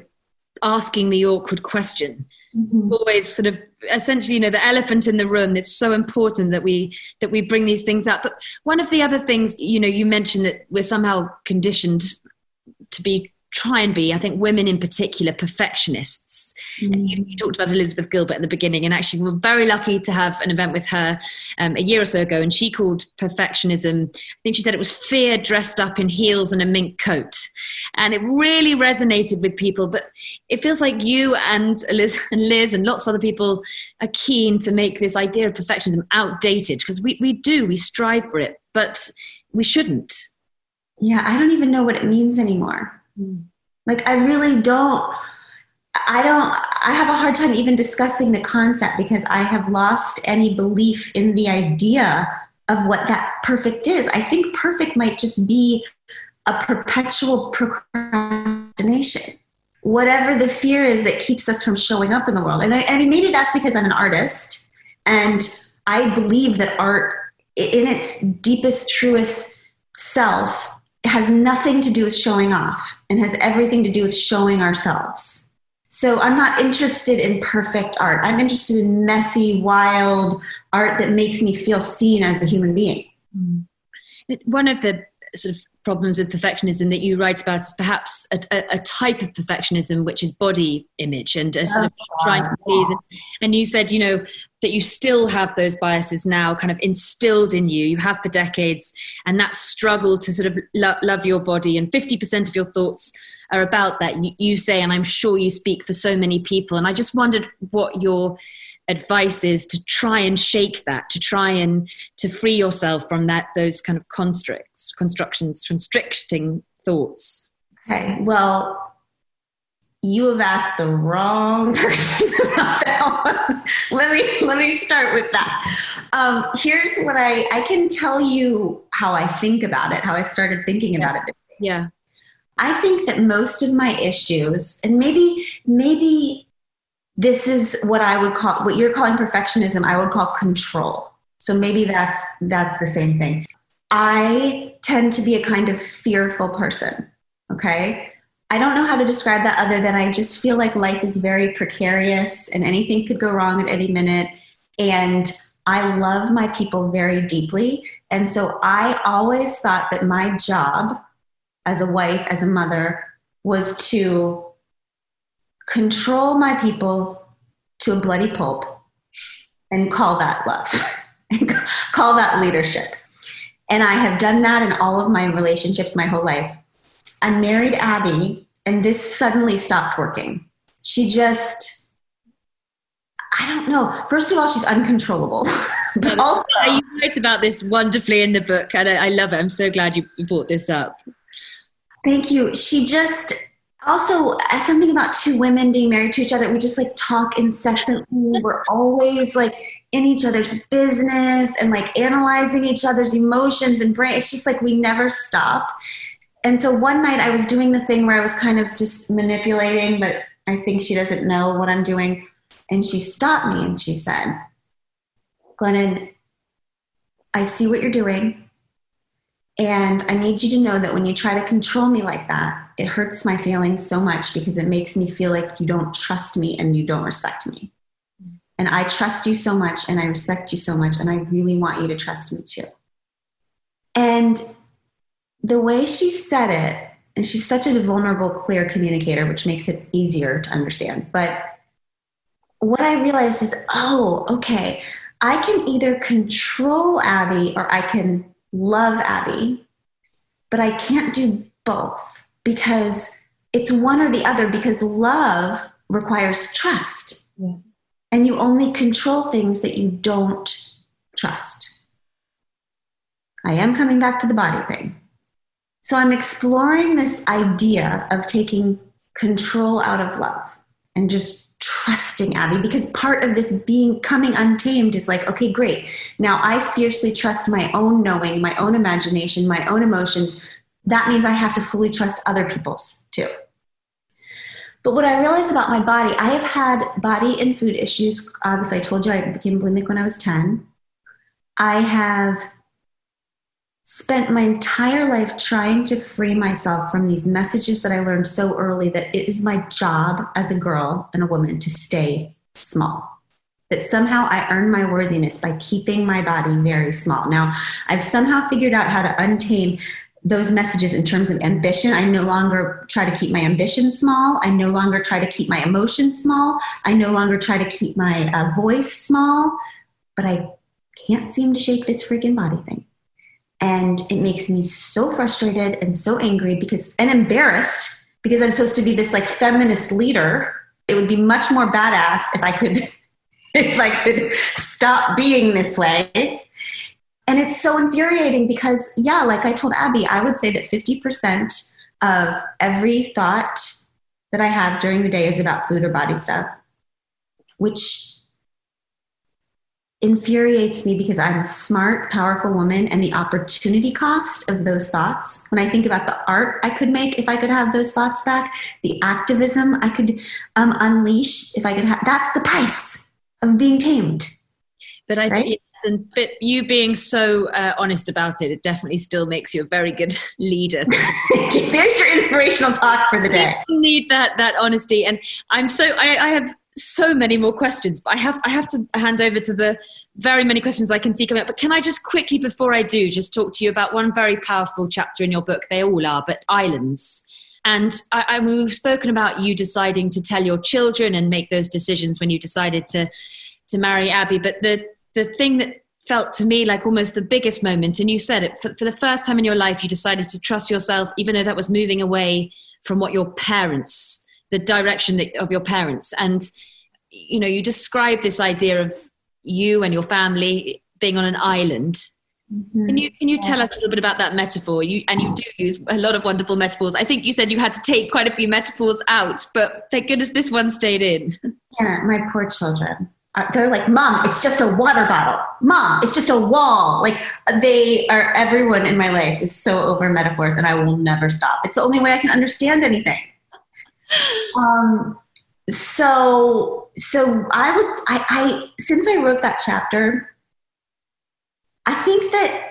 asking the awkward question. Mm-hmm. Always sort of essentially, you know, the elephant in the room. It's so important that we that we bring these things up. But one of the other things, you know, you mentioned that we're somehow conditioned to be try and be, I think women in particular, perfectionists. Mm. You, you, talked about Elizabeth Gilbert in the beginning, and actually, we were very lucky to have an event with her um, a year or so ago, and she called perfectionism, I think she said it was fear dressed up in heels and a mink coat. And it really resonated with people, but it feels like you and Liz (laughs) and, Liz and lots of other people are keen to make this idea of perfectionism outdated because we, we do, we strive for it, but we shouldn't. Yeah, I don't even know what it means anymore. Like, I really don't. I don't, I have a hard time even discussing the concept because I have lost any belief in the idea of what that perfect is. I think perfect might just be a perpetual procrastination. Whatever the fear is that keeps us from showing up in the world. And I, I mean, maybe that's because I'm an artist and I believe that art, in its deepest, truest self, has nothing to do with showing off and has everything to do with showing ourselves. So I'm not interested in perfect art. I'm interested in messy, wild art that makes me feel seen as a human being. Mm. One of the sort of problems with perfectionism that you write about is perhaps a, a, a type of perfectionism which is body image and uh, sort of oh, trying to please and, and, you said you know that you still have those biases now kind of instilled in you. You have for decades and that struggle to sort of lo- love your body and 50% of your thoughts are about that. You, you say and i'm sure you speak for so many people and i just wondered what your advice is to try and shake that to try and to free yourself from that those kind of constructs constructions constricting thoughts okay well you have asked the wrong (laughs) person about that one. let me let me start with that um, here's what i i can tell you how i think about it how i've started thinking yeah. about it yeah i think that most of my issues and maybe maybe this is what I would call what you're calling perfectionism, I would call control. So maybe that's that's the same thing. I tend to be a kind of fearful person. Okay? I don't know how to describe that other than I just feel like life is very precarious and anything could go wrong at any minute and I love my people very deeply. And so I always thought that my job as a wife, as a mother, was to control my people to a bloody pulp and call that love (laughs) and call that leadership. And I have done that in all of my relationships my whole life. I married Abby, and this suddenly stopped working. She just, I don't know. First of all, she's uncontrollable. (laughs) but also, you write about this wonderfully in the book, and I love it. I'm so glad you brought this up. Thank you. She just, also something about two women being married to each other. We just like talk incessantly. We're always like in each other's business and like analyzing each other's emotions and brain. It's just like we never stop. And so one night i was doing the thing where i was kind of just manipulating but i think she doesn't know what i'm doing. And she stopped me and she said glennon i see what you're doing and I need you to know that when you try to control me like that, it hurts my feelings so much because it makes me feel like you don't trust me and you don't respect me. And I trust you so much and I respect you so much, and I really want you to trust me too. And the way she said it, and she's such a vulnerable, clear communicator, which makes it easier to understand. But what I realized is, oh, okay, I can either control Abby or I can love Abby, but I can't do both because it's one or the other because love requires trust. Yeah. And you only control things that you don't trust. I am coming back to the body thing. So I'm exploring this idea of taking control out of love and just trusting Abby because part of this being coming untamed is like, okay, great. Now I fiercely trust my own knowing, my own imagination, my own emotions. That means I have to fully trust other people's too. But what I realized about my body, I have had body and food issues. Obviously, I told you I became bulimic when I was 10. I have spent my entire life trying to free myself from these messages that I learned so early that it is my job as a girl and a woman to stay small. That somehow I earn my worthiness by keeping my body very small. Now, I've somehow figured out how to untame those messages in terms of ambition. I no longer try to keep my ambition small. I no longer try to keep my emotions small. I no longer try to keep my uh, voice small. But I can't seem to shake this freaking body thing. And it makes me so frustrated and so angry because, and embarrassed because I'm supposed to be this like feminist leader. It would be much more badass if I could, (laughs) if I could stop being this way. And it's so infuriating because, yeah, like I told Abby, I would say that 50% of every thought that I have during the day is about food or body stuff, which infuriates me because I'm a smart, powerful woman, and the opportunity cost of those thoughts. When I think about the art I could make if I could have those thoughts back, the activism I could um, unleash if I could have, that's the price of being tamed. But I right? think, and but you being so uh, honest about it, it definitely still makes you a very good (laughs) leader. (laughs) There's your inspirational talk for the day. You need that that honesty, and I'm so I, I have so many more questions, but I have I have to hand over to the very many questions I can see coming up. But can I just quickly, before I do, just talk to you about one very powerful chapter in your book? They all are, but islands. And I, I we've spoken about you deciding to tell your children and make those decisions when you decided to to marry Abby. But the the thing that felt to me like almost the biggest moment, and you said it for, for the first time in your life, you decided to trust yourself, even though that was moving away from what your parents the direction of your parents. And you know you describe this idea of you and your family being on an island. Mm-hmm. can you can you tell us a little bit about that metaphor? You and you do use a lot of wonderful metaphors. I think you said you had to take quite a few metaphors out but thank goodness this one stayed in. Yeah my poor children. Uh, they're like mom it's just a water bottle. Mom it's just a wall. Like they are everyone in my life is so over metaphors and i will never stop. It's the only way i can understand anything um, so so I would I, I since I wrote that chapter, I think that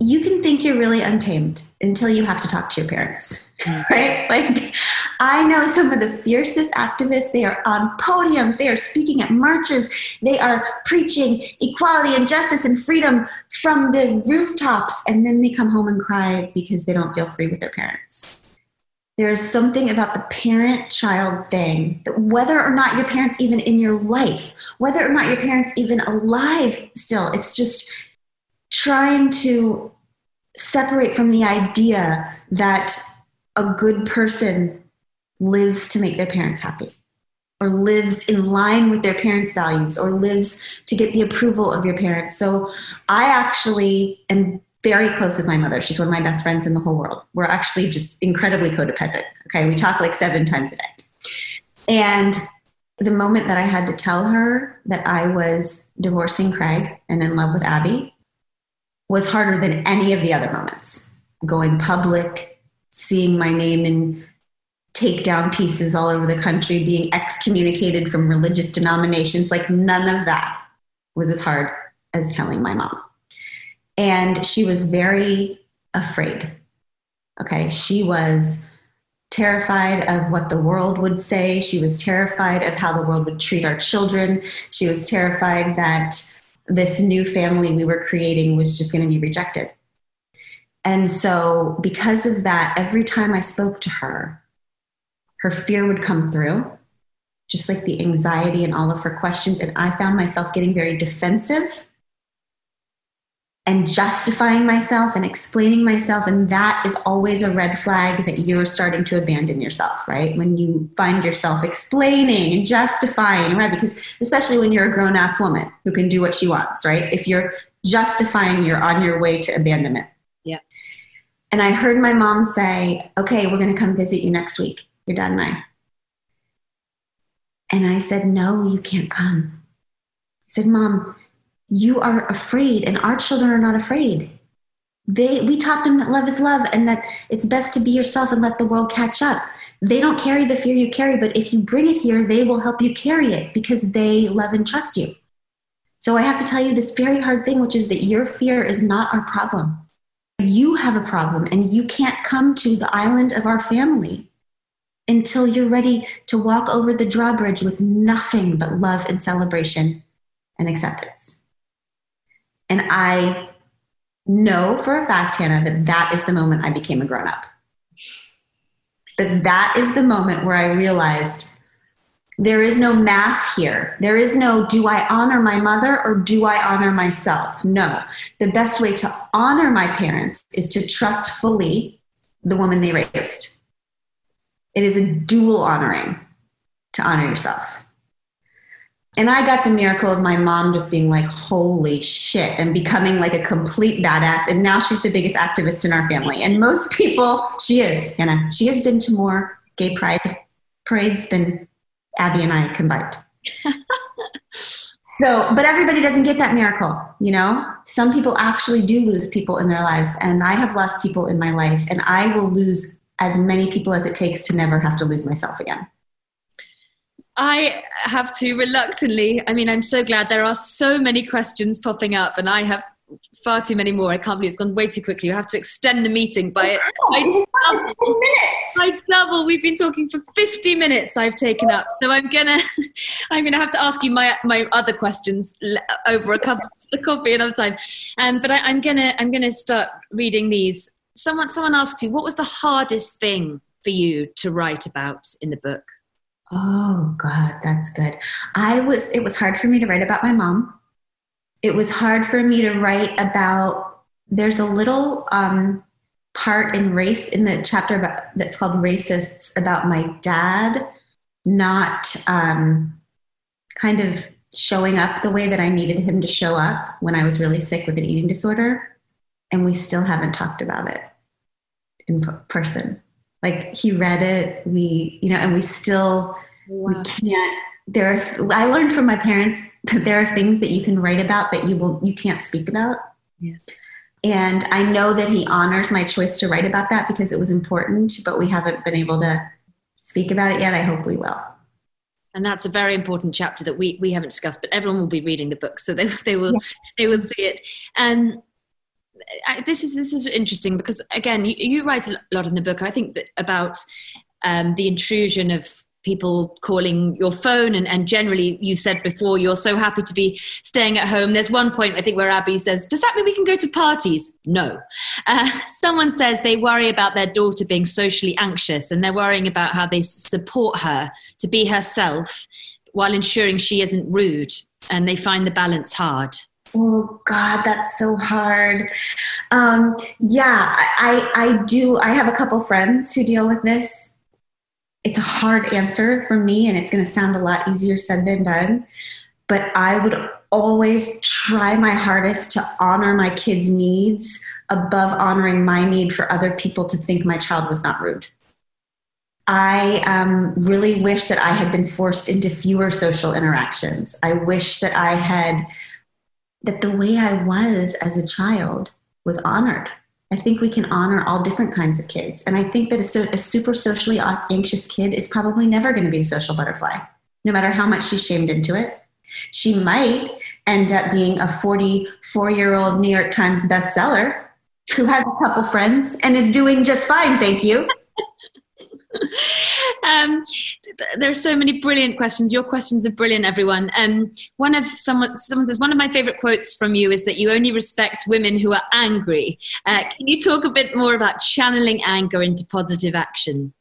you can think you're really untamed until you have to talk to your parents, right? Like, I know some of the fiercest activists, they are on podiums, they are speaking at marches, they are preaching equality and justice and freedom from the rooftops, and then they come home and cry because they don't feel free with their parents there's something about the parent child thing that whether or not your parents even in your life whether or not your parents even alive still it's just trying to separate from the idea that a good person lives to make their parents happy or lives in line with their parents values or lives to get the approval of your parents. So i actually am very close with my mother. She's one of my best friends in the whole world. We're actually just incredibly codependent. Okay. We talk like seven times a day. And the moment that I had to tell her that I was divorcing Craig and in love with Abby was harder than any of the other moments. Going public, seeing my name in takedown pieces all over the country, being excommunicated from religious denominations, like none of that was as hard as telling my mom. And she was very afraid. Okay, she was terrified of what the world would say. She was terrified of how the world would treat our children. She was terrified that this new family we were creating was just going to be rejected. And so, because of that, every time I spoke to her, her fear would come through, just like the anxiety and all of her questions. And I found myself getting very defensive and justifying myself and explaining myself. And that is always a red flag that you're starting to abandon yourself, right? When you find yourself explaining and justifying, right? Because especially when you're a grown ass woman who can do what she wants, right? If you're justifying, you're on your way to abandonment. Yeah. And I heard my mom say, okay, we're going to come visit you next week, your dad and I. And I said, no, you can't come. I said, Mom, you are afraid and our children are not afraid. They we taught them that love is love and that it's best to be yourself and let the world catch up. They don't carry the fear you carry but if you bring a fear they will help you carry it because they love and trust you. So i have to tell you this very hard thing which is that your fear is not our problem. You have a problem and you can't come to the island of our family until you're ready to walk over the drawbridge with nothing but love and celebration and acceptance and I know for a fact, Hannah, that that is the moment I became a grown up. That that is the moment where I realized there is no math here. There is no do I honor my mother or do I honor myself? No. The best way to honor my parents is to trust fully the woman they raised. It is a dual honoring to honor yourself. And I got the miracle of my mom just being like, holy shit, and becoming like a complete badass. And now she's the biggest activist in our family. And most people, she is, Hannah, she has been to more gay pride parades than Abby and I combined. (laughs) so, but everybody doesn't get that miracle, you know? Some people actually do lose people in their lives. And I have lost people in my life, and I will lose as many people as it takes to never have to lose myself again. I have to reluctantly, I mean, I'm so glad there are so many questions popping up, and I have far too many more. I can't believe it's gone way too quickly. You have to extend the meeting by, oh, by double. By double. We've been talking for 50 minutes. I've taken up, so I'm gonna, (laughs) I'm gonna have to ask you my my other questions over a cup of (laughs) coffee another time. Um, but I, am gonna I'm gonna start reading these. Someone someone asks you, what was the hardest thing for you to write about in the book? Oh God, that's good. I was. It was hard for me to write about my mom it was hard for me to write about there's a little um, part in race in the chapter about, that's called racists about my dad not um, kind of showing up the way that i needed him to show up when i was really sick with an eating disorder and we still haven't talked about it in person like he read it we you know and we still wow. we can't there are, I learned from my parents (laughs) that there are things that you can write about that you will you can't speak about. Yeah. And I know that he honors my choice to write about that because it was important, but we haven't been able to speak about it yet. I hope we will. And that's a very important chapter that we, we haven't discussed, but everyone will be reading the book, so they, they will yeah. they will see it. And I, this is this is interesting because again, you, you, write a lot in the book. I think that about um, the intrusion of people calling your phone and, and generally you said before you're so happy to be staying at home there's one point i think where abby says does that mean we can go to parties no uh, (laughs) someone says they worry about their daughter being socially anxious and they're worrying about how they support her to be herself while ensuring she isn't rude and they find the balance hard Oh God, that's so hard. Um, yeah, I, I do. I have a couple friends who deal with this, it's a hard answer for me and it's going to sound a lot easier said than done but i would always try my hardest to honor my kids needs above honoring my need for other people to think my child was not rude. I um, really wish that i had been forced into fewer social interactions. I wish that i had that the way i was as a child was honored I think we can honor all different kinds of kids. And I think that a, so, a super socially anxious kid is probably never going to be a social butterfly, no matter how much she's shamed into it. She might end up being a 44 year old New York Times bestseller who has a couple friends and is doing just fine, thank you. Um, there's so many brilliant questions. Your questions are brilliant, everyone. Um, one of someone, someone says one of my favorite quotes from you is that you only respect women who are angry. Uh, can you talk a bit more about channeling anger into positive action?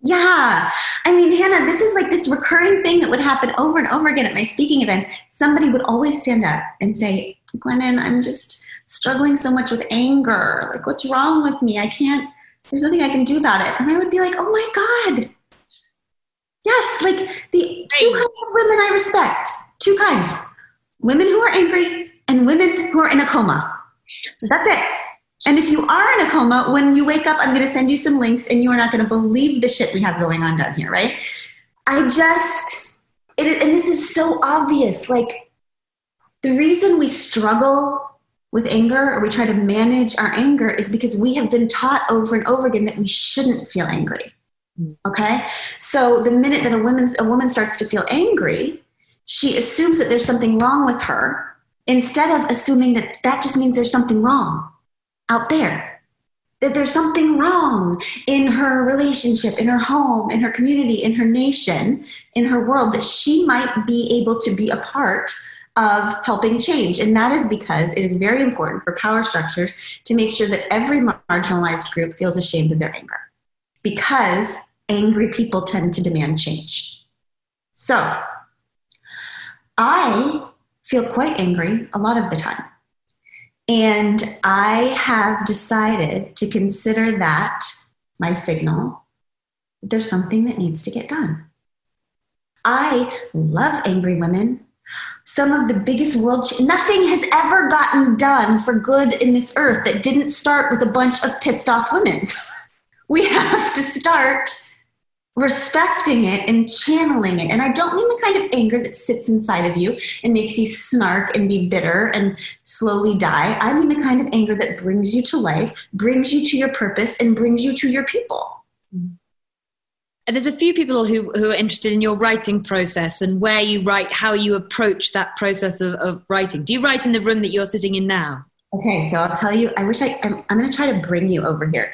Yeah. I mean, Hannah, this is like this recurring thing that would happen over and over again at my speaking events. Somebody would always stand up and say, Glennon, I'm just struggling so much with anger. Like, what's wrong with me? I can't, there's nothing I can do about it. And I would be like, oh my God, Yes, like the two kinds of women I respect. Two kinds. Women who are angry and women who are in a coma. That's it. And if you are in a coma, when you wake up, I'm going to send you some links and you are not going to believe the shit we have going on down here, right? I just, it, and this is so obvious. Like, the reason we struggle with anger or we try to manage our anger is because we have been taught over and over again that we shouldn't feel angry. Mm-hmm. Okay. So the minute that a woman, a woman starts to feel angry, she assumes that there's something wrong with her instead of assuming that that just means there's something wrong out there. That there's something wrong in her relationship, in her home, in her community, in her nation, in her world, that she might be able to be a part of helping change. And that is because it is very important for power structures to make sure that every marginalized group feels ashamed of their anger. Because angry people tend to demand change. So, I feel quite angry a lot of the time. And I have decided to consider that my signal there's something that needs to get done. I love angry women. Some of the biggest world, ch- nothing has ever gotten done for good in this earth that didn't start with a bunch of pissed off women. (laughs) we have to start respecting it and channeling it. And I don't mean the kind of anger that sits inside of you and makes you snark and be bitter and slowly die. I mean the kind of anger that brings you to life, brings you to your purpose, and brings you to your people. And there's a few people who, who are interested in your writing process and where you write, how you approach that process of, of writing. Do you write in the room that you're sitting in now? Okay, so I'll tell you, I wish I, I'm, I'm going to try to bring you over here.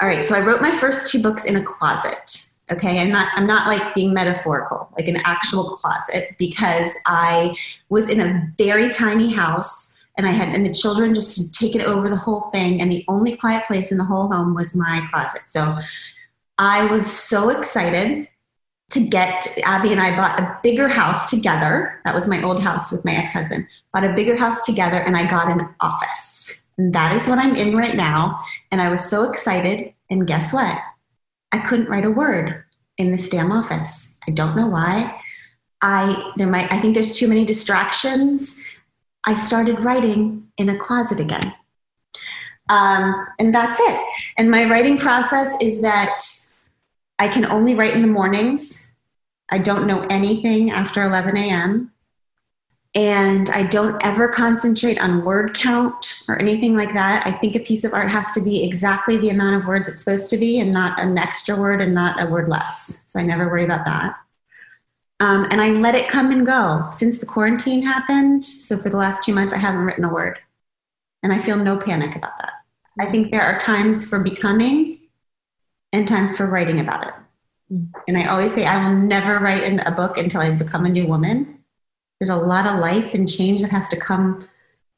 All right, so I wrote my first two books in a closet okay i'm not i'm not like being metaphorical like an actual closet because i was in a very tiny house and i had and the children just taken over the whole thing and the only quiet place in the whole home was my closet so i was so excited to get abby and i bought a bigger house together that was my old house with my ex-husband bought a bigger house together and i got an office and that is what i'm in right now and i was so excited and guess what I couldn't write a word in this damn office. I don't know why. I there might I think there's too many distractions. I started writing in a closet again. Um, and that's it. And my writing process is that I can only write in the mornings. I don't know anything after 11 a.m and I don't ever concentrate on word count or anything like that. I think a piece of art has to be exactly the amount of words it's supposed to be and not an extra word and not a word less. So I never worry about that. Um, and I let it come and go since the quarantine happened. So for the last two months, I haven't written a word. And I feel no panic about that. I think there are times for becoming and times for writing about it. Mm. And I always say, I will never write in a book until I become a new woman there's a lot of life and change that has to come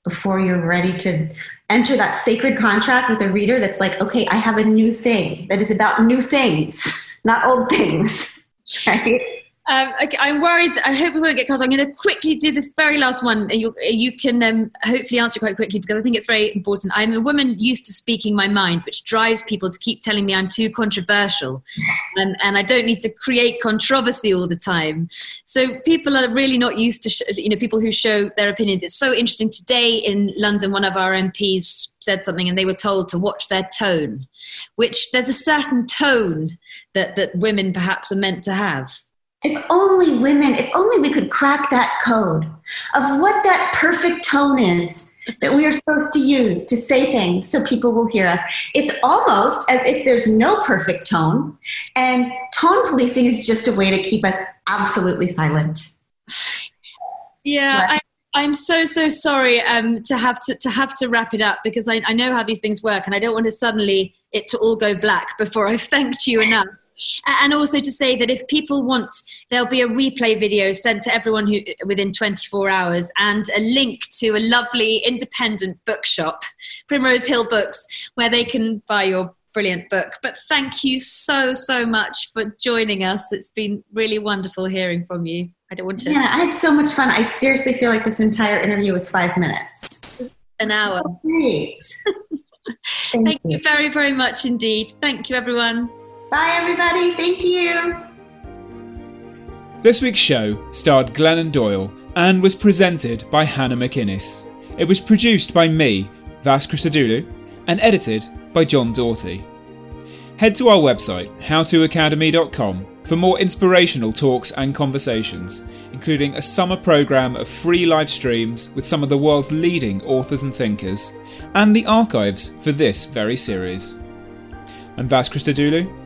before you're ready to enter that sacred contract with a reader that's like, okay, I have a new thing that is about new things, (laughs) not old things. (laughs) Right? Um, okay, I'm worried. I hope we won't get cut. I'm going to quickly do this very last one. You, you can um, hopefully answer quite quickly because I think it's very important. I'm a woman used to speaking my mind, which drives people to keep telling me I'm too controversial, (laughs) and, and I don't need to create controversy all the time. So people are really not used to, sh- you know, people who show their opinions. It's so interesting. Today in London, one of our MPs said something, and they were told to watch their tone, which there's a certain tone that that women perhaps are meant to have if only women, if only we could crack that code of what that perfect tone is that we are supposed to use to say things so people will hear us. It's almost as if there's no perfect tone, and tone policing is just a way to keep us absolutely silent. Yeah, I, I'm so so sorry um, to have to to have to wrap it up because I, I know how these things work, and I don't want to suddenly it to all go black before I've thanked you enough. And also to say that if people want, there'll be a replay video sent to everyone who within 24 hours and a link to a lovely independent bookshop, Primrose Hill Books, where they can buy your brilliant book. But thank you so, so much for joining us. It's been really wonderful hearing from you. I don't want to. Yeah, I had so much fun. I seriously feel like this entire interview was five minutes. An hour. So great. (laughs) Thank, Thank you. you very, very much indeed. Thank you, everyone. Bye, everybody. Thank you. This week's show starred Glennon Doyle and was presented by Hannah McInnes. It was produced by me, Vas Christodoulou, and edited by John Doughty. Head to our website, howtoacademy.com, for more inspirational talks and conversations, including a summer programme of free live streams with some of the world's leading authors and thinkers, and the archives for this very series. I'm Vas Christodoulou.